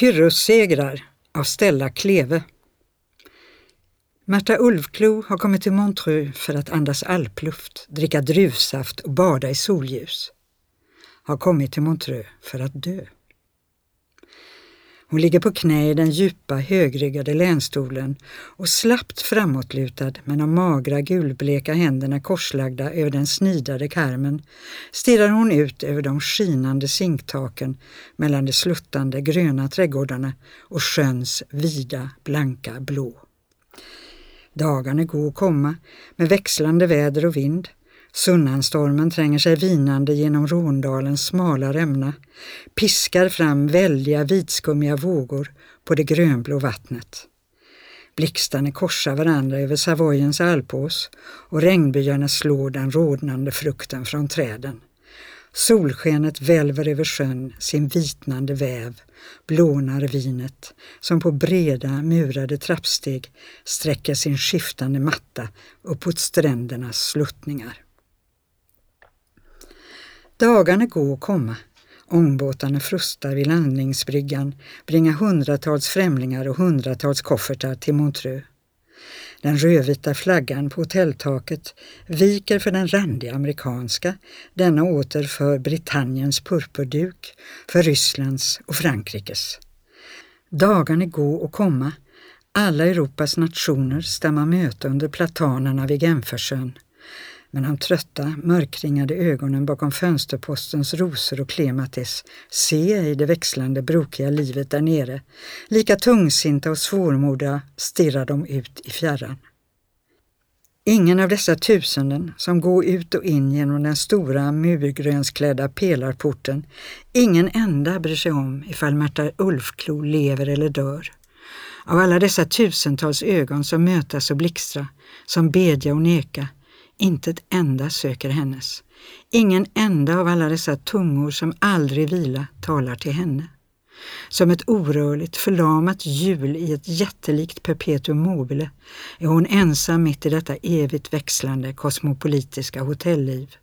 Pyrrhussegrar av Stella Kleve. Märta Ulvklo har kommit till Montreux för att andas alpluft, dricka druvsaft och bada i solljus. Har kommit till Montreux för att dö. Hon ligger på knä i den djupa högryggade länstolen och slappt framåtlutad med de magra gulbleka händerna korslagda över den snidade karmen stirrar hon ut över de skinande zinktaken mellan de sluttande gröna trädgårdarna och sjöns vida blanka blå. Dagarna går och komma med växlande väder och vind Sunnanstormen tränger sig vinande genom Rondalens smala rämna, piskar fram väldiga vitskummiga vågor på det grönblå vattnet. Blixtarna korsar varandra över Savoyens alpås och regnbyarna slår den rodnande frukten från träden. Solskenet välver över sjön sin vitnande väv, blånar vinet som på breda murade trappsteg sträcker sin skiftande matta uppåt strändernas sluttningar. Dagarna går och komma. Ångbåtarna frustar vid landningsbryggan, bringar hundratals främlingar och hundratals koffertar till Montreux. Den rödvita flaggan på hotelltaket viker för den randiga amerikanska, denna åter för Britanniens purpurduk, för Rysslands och Frankrikes. Dagarna gå och komma. Alla Europas nationer stämma möte under platanerna vid Genfersjön men de trötta, mörkringade ögonen bakom fönsterpostens rosor och klematis se ej det växlande, brokiga livet där nere. Lika tungsinta och svårmodiga stirrar de ut i fjärran. Ingen av dessa tusenden som går ut och in genom den stora murgrönsklädda pelarporten, ingen enda bryr sig om ifall Märta Ulfklo lever eller dör. Av alla dessa tusentals ögon som mötas och blixtra, som bedja och neka, inte ett enda söker hennes. Ingen enda av alla dessa tungor som aldrig vila talar till henne. Som ett orörligt, förlamat hjul i ett jättelikt perpetuum mobile är hon ensam mitt i detta evigt växlande kosmopolitiska hotellliv.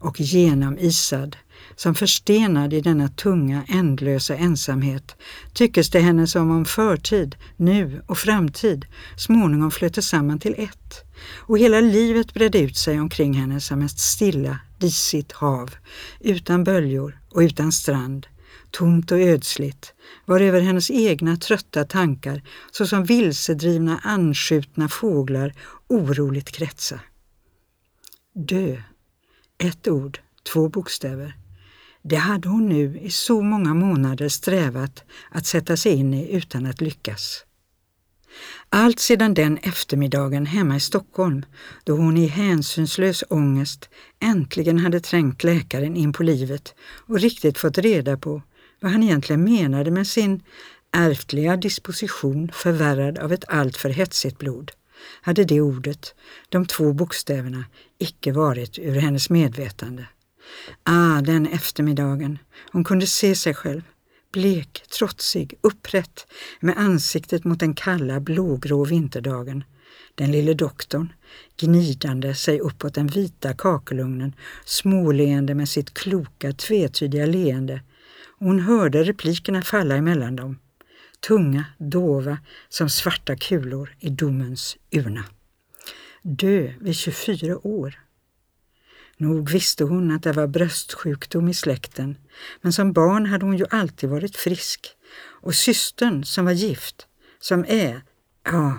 Och genom Isad som förstenad i denna tunga, ändlösa ensamhet tycktes det henne som om förtid, nu och framtid småningom flöt samman till ett och hela livet bredde ut sig omkring henne som ett stilla, disigt hav utan böljor och utan strand, tomt och ödsligt, varöver hennes egna trötta tankar såsom vilsedrivna anskjutna fåglar oroligt kretsa. Dö. Ett ord, två bokstäver. Det hade hon nu i så många månader strävat att sätta sig in i utan att lyckas. Allt sedan den eftermiddagen hemma i Stockholm då hon i hänsynslös ångest äntligen hade trängt läkaren in på livet och riktigt fått reda på vad han egentligen menade med sin ärftliga disposition förvärrad av ett alltför hetsigt blod, hade det ordet, de två bokstäverna, icke varit ur hennes medvetande. Ah, den eftermiddagen. Hon kunde se sig själv. Blek, trotsig, upprätt med ansiktet mot den kalla blågrå vinterdagen. Den lille doktorn, gnidande sig uppåt den vita kakelugnen, småleende med sitt kloka, tvetydiga leende. hon hörde replikerna falla emellan dem. Tunga, dova, som svarta kulor i domens urna. Dö vid 24 år. Nog visste hon att det var bröstsjukdom i släkten, men som barn hade hon ju alltid varit frisk. Och systern som var gift, som är, ja,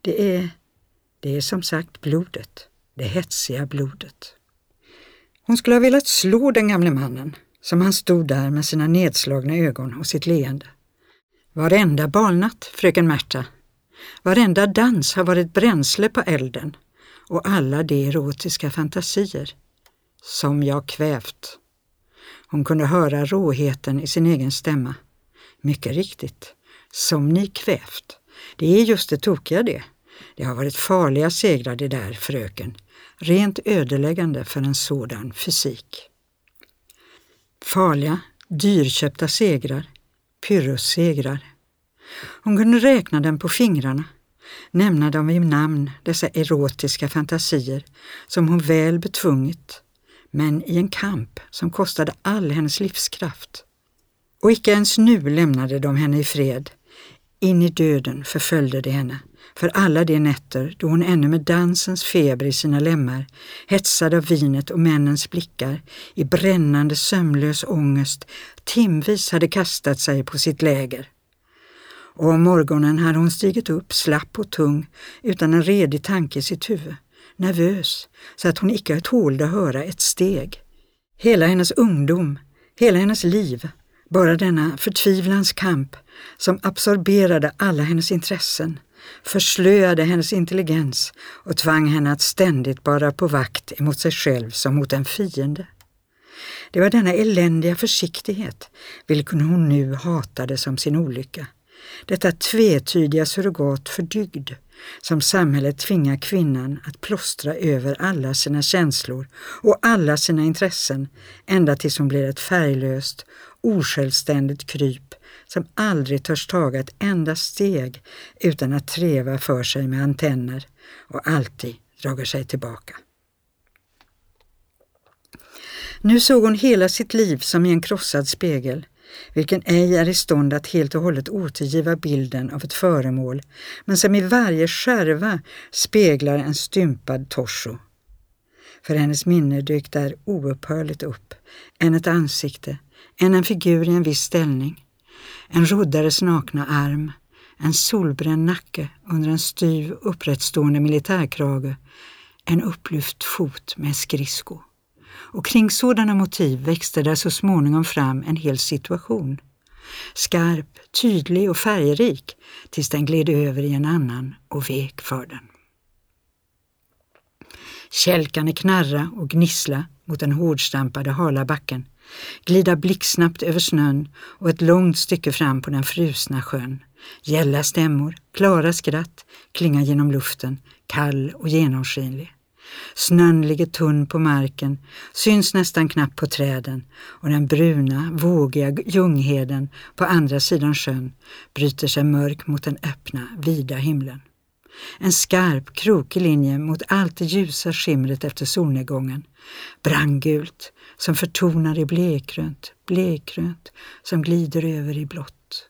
det är, det är som sagt blodet, det hetsiga blodet. Hon skulle ha velat slå den gamle mannen, som han stod där med sina nedslagna ögon och sitt leende. Varenda balnatt, fröken Märta. Varenda dans har varit bränsle på elden och alla de erotiska fantasier som jag kvävt. Hon kunde höra råheten i sin egen stämma. Mycket riktigt, som ni kvävt. Det är just det tokiga det. Det har varit farliga segrar det där, fröken. Rent ödeläggande för en sådan fysik. Farliga, dyrköpta segrar. Pyrrussegrar. Hon kunde räkna dem på fingrarna nämna dem vid namn, dessa erotiska fantasier som hon väl betvunget, men i en kamp som kostade all hennes livskraft. Och icke ens nu lämnade de henne i fred. In i döden förföljde de henne, för alla de nätter då hon ännu med dansens feber i sina lemmar, hetsad av vinet och männens blickar, i brännande sömnlös ångest, timvis hade kastat sig på sitt läger. Och om morgonen hade hon stigit upp slapp och tung, utan en redig tanke i sitt huvud, nervös, så att hon icke tålde höra ett steg. Hela hennes ungdom, hela hennes liv, bara denna förtvivlans kamp som absorberade alla hennes intressen, förslöade hennes intelligens och tvang henne att ständigt vara på vakt emot sig själv som mot en fiende. Det var denna eländiga försiktighet, vilken hon nu hatade som sin olycka. Detta tvetydiga surrogat för dygd som samhället tvingar kvinnan att plåstra över alla sina känslor och alla sina intressen ända tills hon blir ett färglöst, osjälvständigt kryp som aldrig törs taga ett enda steg utan att treva för sig med antenner och alltid drager sig tillbaka. Nu såg hon hela sitt liv som i en krossad spegel, vilken ej är i stånd att helt och hållet återgiva bilden av ett föremål, men som i varje skärva speglar en stympad torso. För hennes minne dök där oupphörligt upp, än ett ansikte, än en figur i en viss ställning, en roddares nakna arm, en solbränd nacke under en styv upprättstående militärkrage, en upplyft fot med skridsko. Och kring sådana motiv växte där så småningom fram en hel situation. Skarp, tydlig och färgrik tills den gled över i en annan och vek för den. Kälkarna knarra och gnissla mot den hårdstampade hala backen, glida blixtsnabbt över snön och ett långt stycke fram på den frusna sjön. Gälla stämmor, klara skratt, klinga genom luften, kall och genomskinlig. Snön ligger tunn på marken, syns nästan knappt på träden och den bruna, vågiga Ljungheden på andra sidan sjön bryter sig mörk mot den öppna, vida himlen. En skarp, krokig linje mot allt det ljusa skimret efter solnedgången. Brandgult, som förtonar i blekgrönt, blekgrönt, som glider över i blått.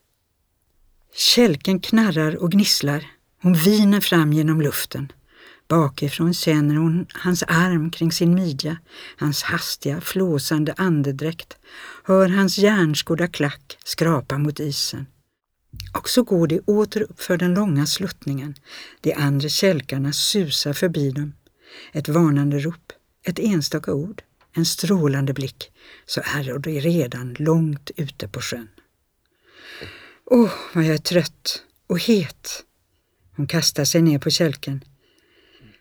Kälken knarrar och gnisslar. Hon viner fram genom luften. Bakifrån känner hon hans arm kring sin midja, hans hastiga, flåsande andedräkt, hör hans järnskodda klack skrapa mot isen. Och så går de åter upp för den långa sluttningen. De andra kälkarna susar förbi dem. Ett varnande rop, ett enstaka ord, en strålande blick, så är de redan långt ute på sjön. Åh, oh, vad jag är trött och het. Hon kastar sig ner på kälken.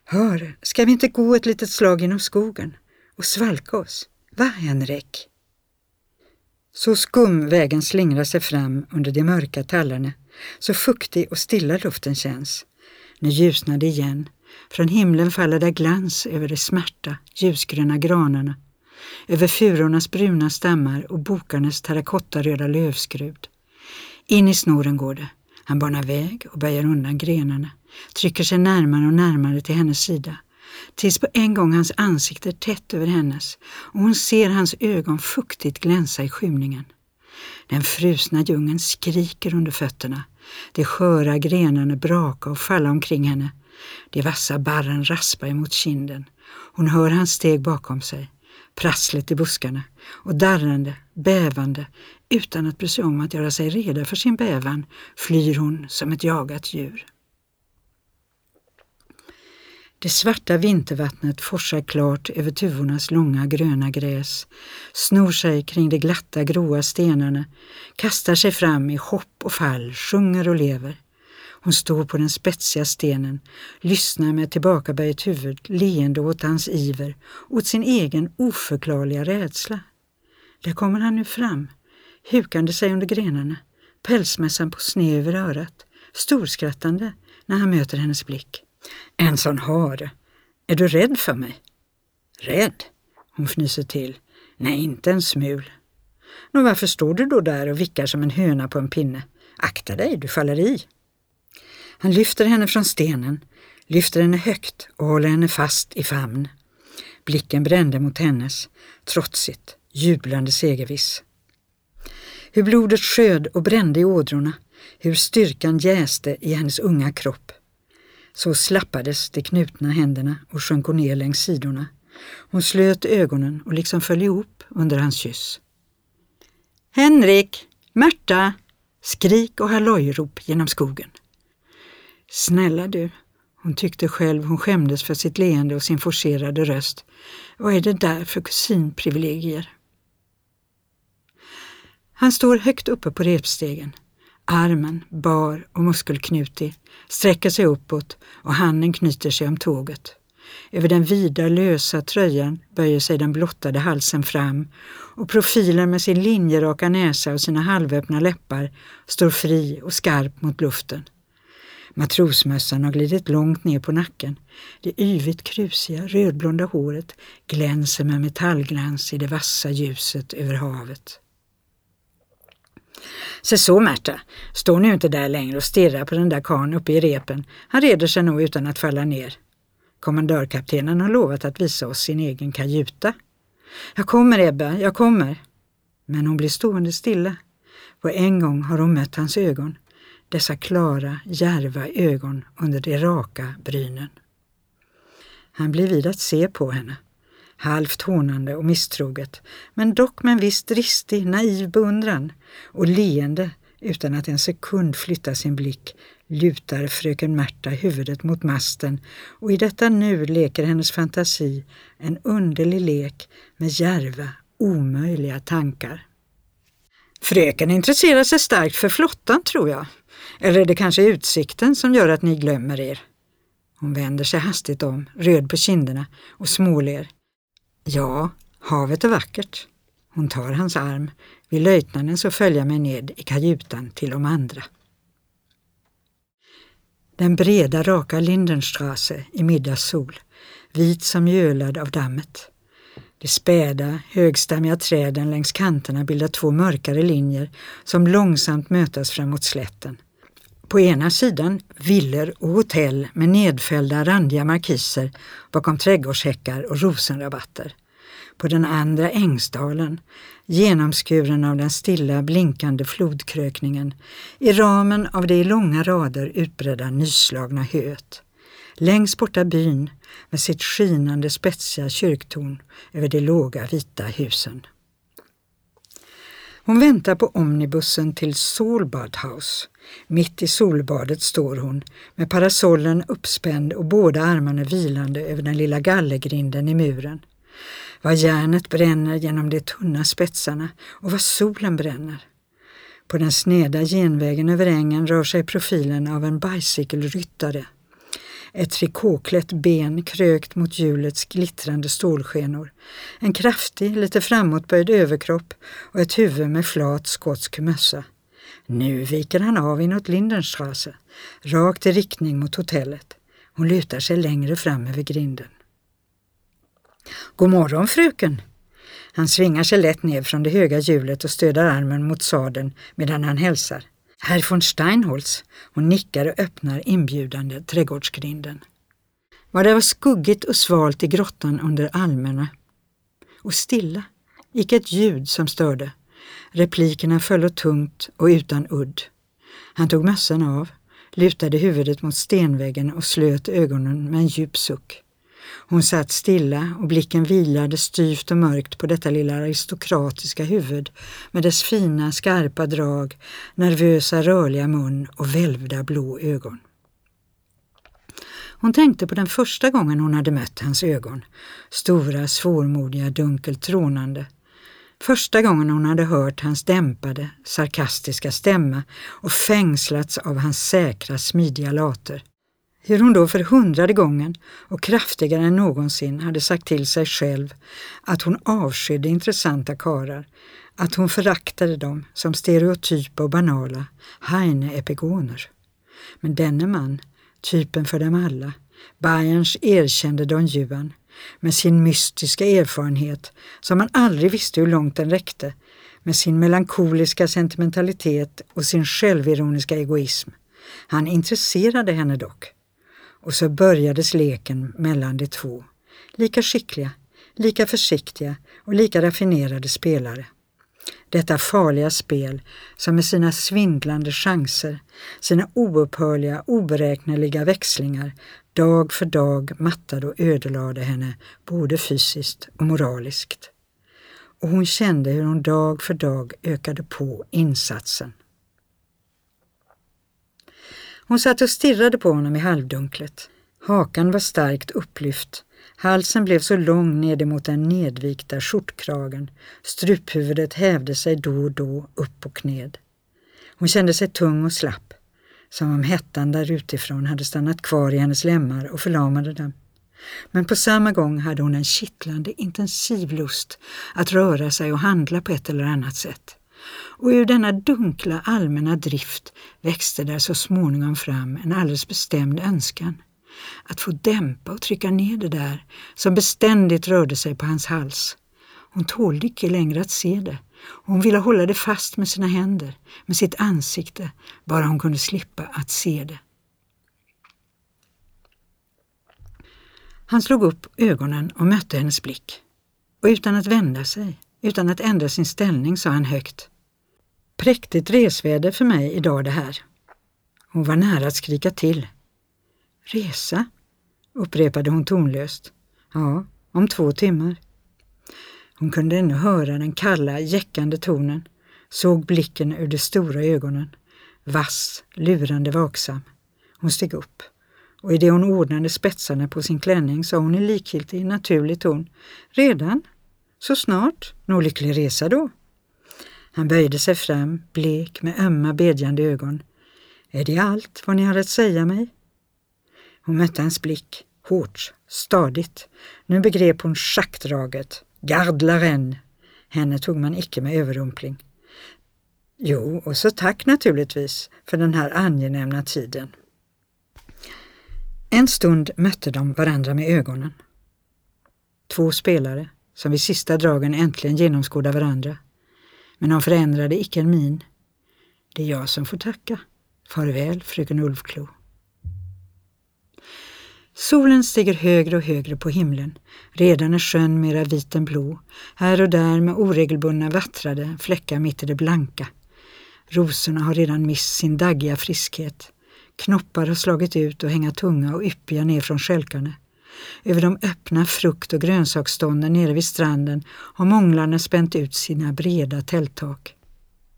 Hör, ska vi inte gå ett litet slag genom skogen och svalka oss? Va, Henrik? Så skum vägen slingrar sig fram under de mörka tallarna, så fuktig och stilla luften känns. Nu ljusnar det igen. Från himlen faller där glans över de smärta, ljusgröna granarna, över furornas bruna stammar och bokarnas terrakottaröda lövskrud. In i snoren går det. Han banar väg och böjer undan grenarna, trycker sig närmare och närmare till hennes sida tills på en gång hans ansikte är tätt över hennes och hon ser hans ögon fuktigt glänsa i skymningen. Den frusna djungeln skriker under fötterna. De sköra grenarna braka och falla omkring henne. De vassa barren raspar emot kinden. Hon hör hans steg bakom sig, prasslet i buskarna och darrande, bävande, utan att bry sig om att göra sig reda för sin bävan, flyr hon som ett jagat djur. Det svarta vintervattnet forsar klart över tuvornas långa gröna gräs, snor sig kring de glatta gråa stenarna, kastar sig fram i hopp och fall, sjunger och lever. Hon står på den spetsiga stenen, lyssnar med tillbakaböjt huvud, leende åt hans iver, åt sin egen oförklarliga rädsla. Där kommer han nu fram, hukande sig under grenarna, pälsmössan på sned över örat, storskrattande när han möter hennes blick. En sån hare. Är du rädd för mig? Rädd? Hon fnyser till. Nej, inte en smul. Nå, varför står du då där och vickar som en höna på en pinne? Akta dig, du faller i. Han lyfter henne från stenen, lyfter henne högt och håller henne fast i famn. Blicken brände mot hennes, trotsigt, jublande segerviss. hur blodet sköd och brände i ådrorna, hur styrkan jäste i hennes unga kropp. Så slappades de knutna händerna och sjönk hon ner längs sidorna. Hon slöt ögonen och liksom föll ihop under hans kyss. Henrik! Märta! Skrik och hallojrop genom skogen. Snälla du, hon tyckte själv hon skämdes för sitt leende och sin forcerade röst. Vad är det där för kusinprivilegier? Han står högt uppe på repstegen. Armen, bar och muskelknutig, sträcker sig uppåt och handen knyter sig om tåget. Över den vida lösa tröjan böjer sig den blottade halsen fram och profilen med sin linjeraka näsa och sina halvöppna läppar står fri och skarp mot luften. Matrosmössan har glidit långt ner på nacken. Det yvigt krusiga rödblonda håret glänser med metallglans i det vassa ljuset över havet. Se så Märta, stå nu inte där längre och stirra på den där karln uppe i repen. Han reder sig nog utan att falla ner. Kommandörkaptenen har lovat att visa oss sin egen kajuta. Jag kommer Ebba, jag kommer. Men hon blir stående stilla. På en gång har hon mött hans ögon. Dessa klara, järva ögon under de raka brynen. Han blir vid att se på henne halvt hånande och misstroget, men dock med en viss dristig, naiv beundran och leende utan att en sekund flytta sin blick lutar fröken Märta huvudet mot masten och i detta nu leker hennes fantasi en underlig lek med järva, omöjliga tankar. Fröken intresserar sig starkt för flottan tror jag. Eller är det kanske utsikten som gör att ni glömmer er? Hon vänder sig hastigt om, röd på kinderna och småler. Ja, havet är vackert. Hon tar hans arm. Vill löjtnanten så följa mig ned i kajutan till de andra. Den breda raka Lindenstrasse i middagssol, vit som mjölad av dammet. De späda, högstammiga träden längs kanterna bildar två mörkare linjer som långsamt mötas framåt slätten. På ena sidan villor och hotell med nedfällda randiga markiser bakom trädgårdshäckar och rosenrabatter. På den andra ängsdalen, genomskuren av den stilla blinkande flodkrökningen, i ramen av det i långa rader utbredda nyslagna höet. Längst borta byn med sitt skinande spetsiga kyrktorn över de låga vita husen. Hon väntar på omnibussen till Solbadhaus. Mitt i solbadet står hon med parasollen uppspänd och båda armarna vilande över den lilla gallergrinden i muren. Vad järnet bränner genom de tunna spetsarna och vad solen bränner. På den sneda genvägen över ängen rör sig profilen av en bicykelryttare ett trikåklätt ben krökt mot hjulets glittrande stålskenor, en kraftig, lite framåtböjd överkropp och ett huvud med flat skotsk mössa. Nu viker han av inåt Lindenstrasse, rakt i riktning mot hotellet. Hon lutar sig längre fram över grinden. God morgon fröken! Han svingar sig lätt ner från det höga hjulet och stöder armen mot sadeln medan han hälsar. Herr von Steinholz. Hon nickar och öppnar inbjudande trädgårdsgrinden. Vad det var skuggigt och svalt i grottan under almerna. Och stilla gick ett ljud som störde. Replikerna föll tungt och utan udd. Han tog mössan av, lutade huvudet mot stenväggen och slöt ögonen med en djup suck. Hon satt stilla och blicken vilade styvt och mörkt på detta lilla aristokratiska huvud med dess fina skarpa drag, nervösa rörliga mun och välvda blå ögon. Hon tänkte på den första gången hon hade mött hans ögon, stora, svårmodiga, dunkelt trånande. Första gången hon hade hört hans dämpade, sarkastiska stämma och fängslats av hans säkra, smidiga later hur hon då för hundrade gången och kraftigare än någonsin hade sagt till sig själv att hon avskydde intressanta karar, att hon föraktade dem som stereotypa och banala Heine-epigoner. Men denne man, typen för dem alla, Bayerns erkände Don Juan, med sin mystiska erfarenhet som man aldrig visste hur långt den räckte, med sin melankoliska sentimentalitet och sin självironiska egoism. Han intresserade henne dock och så börjades leken mellan de två. Lika skickliga, lika försiktiga och lika raffinerade spelare. Detta farliga spel som med sina svindlande chanser, sina oupphörliga, oberäkneliga växlingar dag för dag mattade och ödelade henne både fysiskt och moraliskt. Och hon kände hur hon dag för dag ökade på insatsen. Hon satt och stirrade på honom i halvdunklet. Hakan var starkt upplyft Halsen blev så lång ned mot den nedvikta skjortkragen. Struphuvudet hävde sig då och då upp och ned. Hon kände sig tung och slapp, som om hettan där utifrån hade stannat kvar i hennes lemmar och förlamade dem. Men på samma gång hade hon en kittlande intensiv lust att röra sig och handla på ett eller annat sätt. Och ur denna dunkla allmänna drift växte där så småningom fram en alldeles bestämd önskan att få dämpa och trycka ner det där som beständigt rörde sig på hans hals. Hon tålde icke längre att se det. Hon ville hålla det fast med sina händer, med sitt ansikte, bara hon kunde slippa att se det. Han slog upp ögonen och mötte hennes blick. Och utan att vända sig, utan att ändra sin ställning, sa han högt. Präktigt resväder för mig idag det här. Hon var nära att skrika till. Resa? upprepade hon tonlöst. Ja, om två timmar. Hon kunde ännu höra den kalla, jäckande tonen, såg blicken ur de stora ögonen. Vass, lurande vaksam. Hon steg upp och i det hon ordnade spetsarna på sin klänning sa hon i likgiltig, naturlig ton. Redan? Så snart? Nå lycklig resa då. Han böjde sig fram, blek med ömma bedjande ögon. Är det allt vad ni har att säga mig? Hon mötte hans blick, hårt, stadigt. Nu begrep hon schackdraget. Garde la reine. Henne tog man icke med överrumpling. Jo, och så tack naturligtvis för den här angenämna tiden. En stund mötte de varandra med ögonen. Två spelare som vid sista dragen äntligen genomskådar varandra. Men de förändrade icke en min. Det är jag som får tacka. Farväl, fröken Ulfklo. Solen stiger högre och högre på himlen. Redan är sjön mera vit än blå, här och där med oregelbundna vattrade fläckar mitt i det blanka. Rosorna har redan mist sin daggiga friskhet. Knoppar har slagit ut och hänga tunga och yppiga ner från skälkarna. Över de öppna frukt och grönsaksstånden nere vid stranden har månglarna spänt ut sina breda tälttak.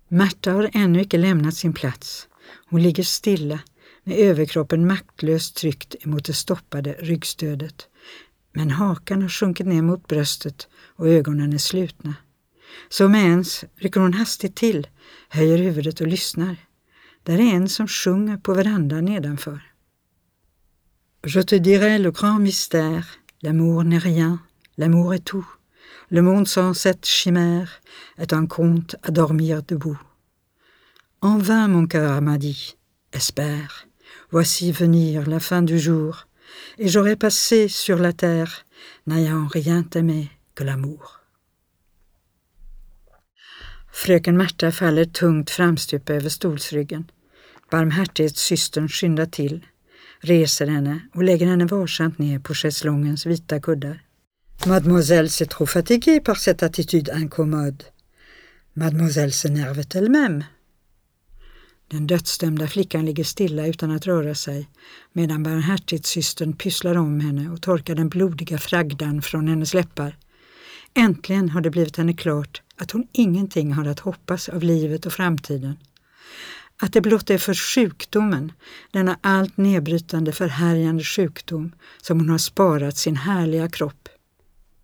Märta har ännu icke lämnat sin plats. Hon ligger stilla, med överkroppen maktlöst tryckt emot det stoppade ryggstödet. Men hakan har sjunkit ner mot bröstet och ögonen är slutna. Så med ens rycker hon hastigt till, höjer huvudet och lyssnar. Där är en som sjunger på verandan nedanför. Je te dirai le grand mystère, l'amour n'est rien, l'amour est tout. Le monde sans cette chimère est un conte à dormir debout. En vain mon cœur m'a dit, espère, Voici venir la fin du jour, et j'aurai passé sur la terre, n'ayant rien aimé que l'amour. Fröken Märta faller tungt framstupa över stolsryggen. Till, reser henne och lägger henne varsamt ner på schäslongens vita kuddar. Mademoiselle s'est trop fatiguée par cette attitude incommode. Mademoiselle s'énerve elle-même. Den dödsdömda flickan ligger stilla utan att röra sig medan barmhärtighetssystern pysslar om henne och torkar den blodiga fragdan från hennes läppar. Äntligen har det blivit henne klart att hon ingenting har att hoppas av livet och framtiden. Att det blott är för sjukdomen, denna allt nedbrytande förhärjande sjukdom, som hon har sparat sin härliga kropp.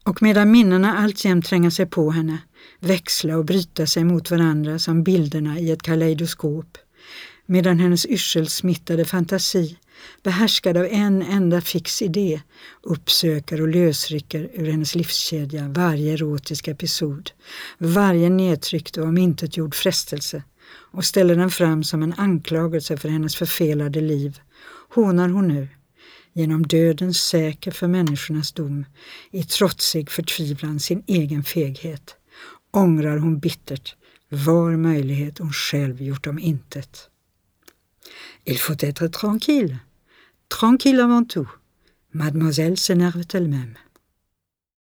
Och medan minnena alltjämt tränger sig på henne, växla och bryta sig mot varandra som bilderna i ett kaleidoskop, medan hennes yrselsmittade fantasi, behärskad av en enda fix idé, uppsöker och lösrycker ur hennes livskedja varje erotisk episod, varje nedtryckt och omintetgjord frestelse och ställer den fram som en anklagelse för hennes förfelade liv, hånar hon nu, genom dödens säker för människornas dom, i trotsig förtvivlan sin egen feghet, ångrar hon bittert var möjlighet hon själv gjort om intet. Il faut être tranquille. Tranquille avant tout. Mademoiselle s'énerve elle-même.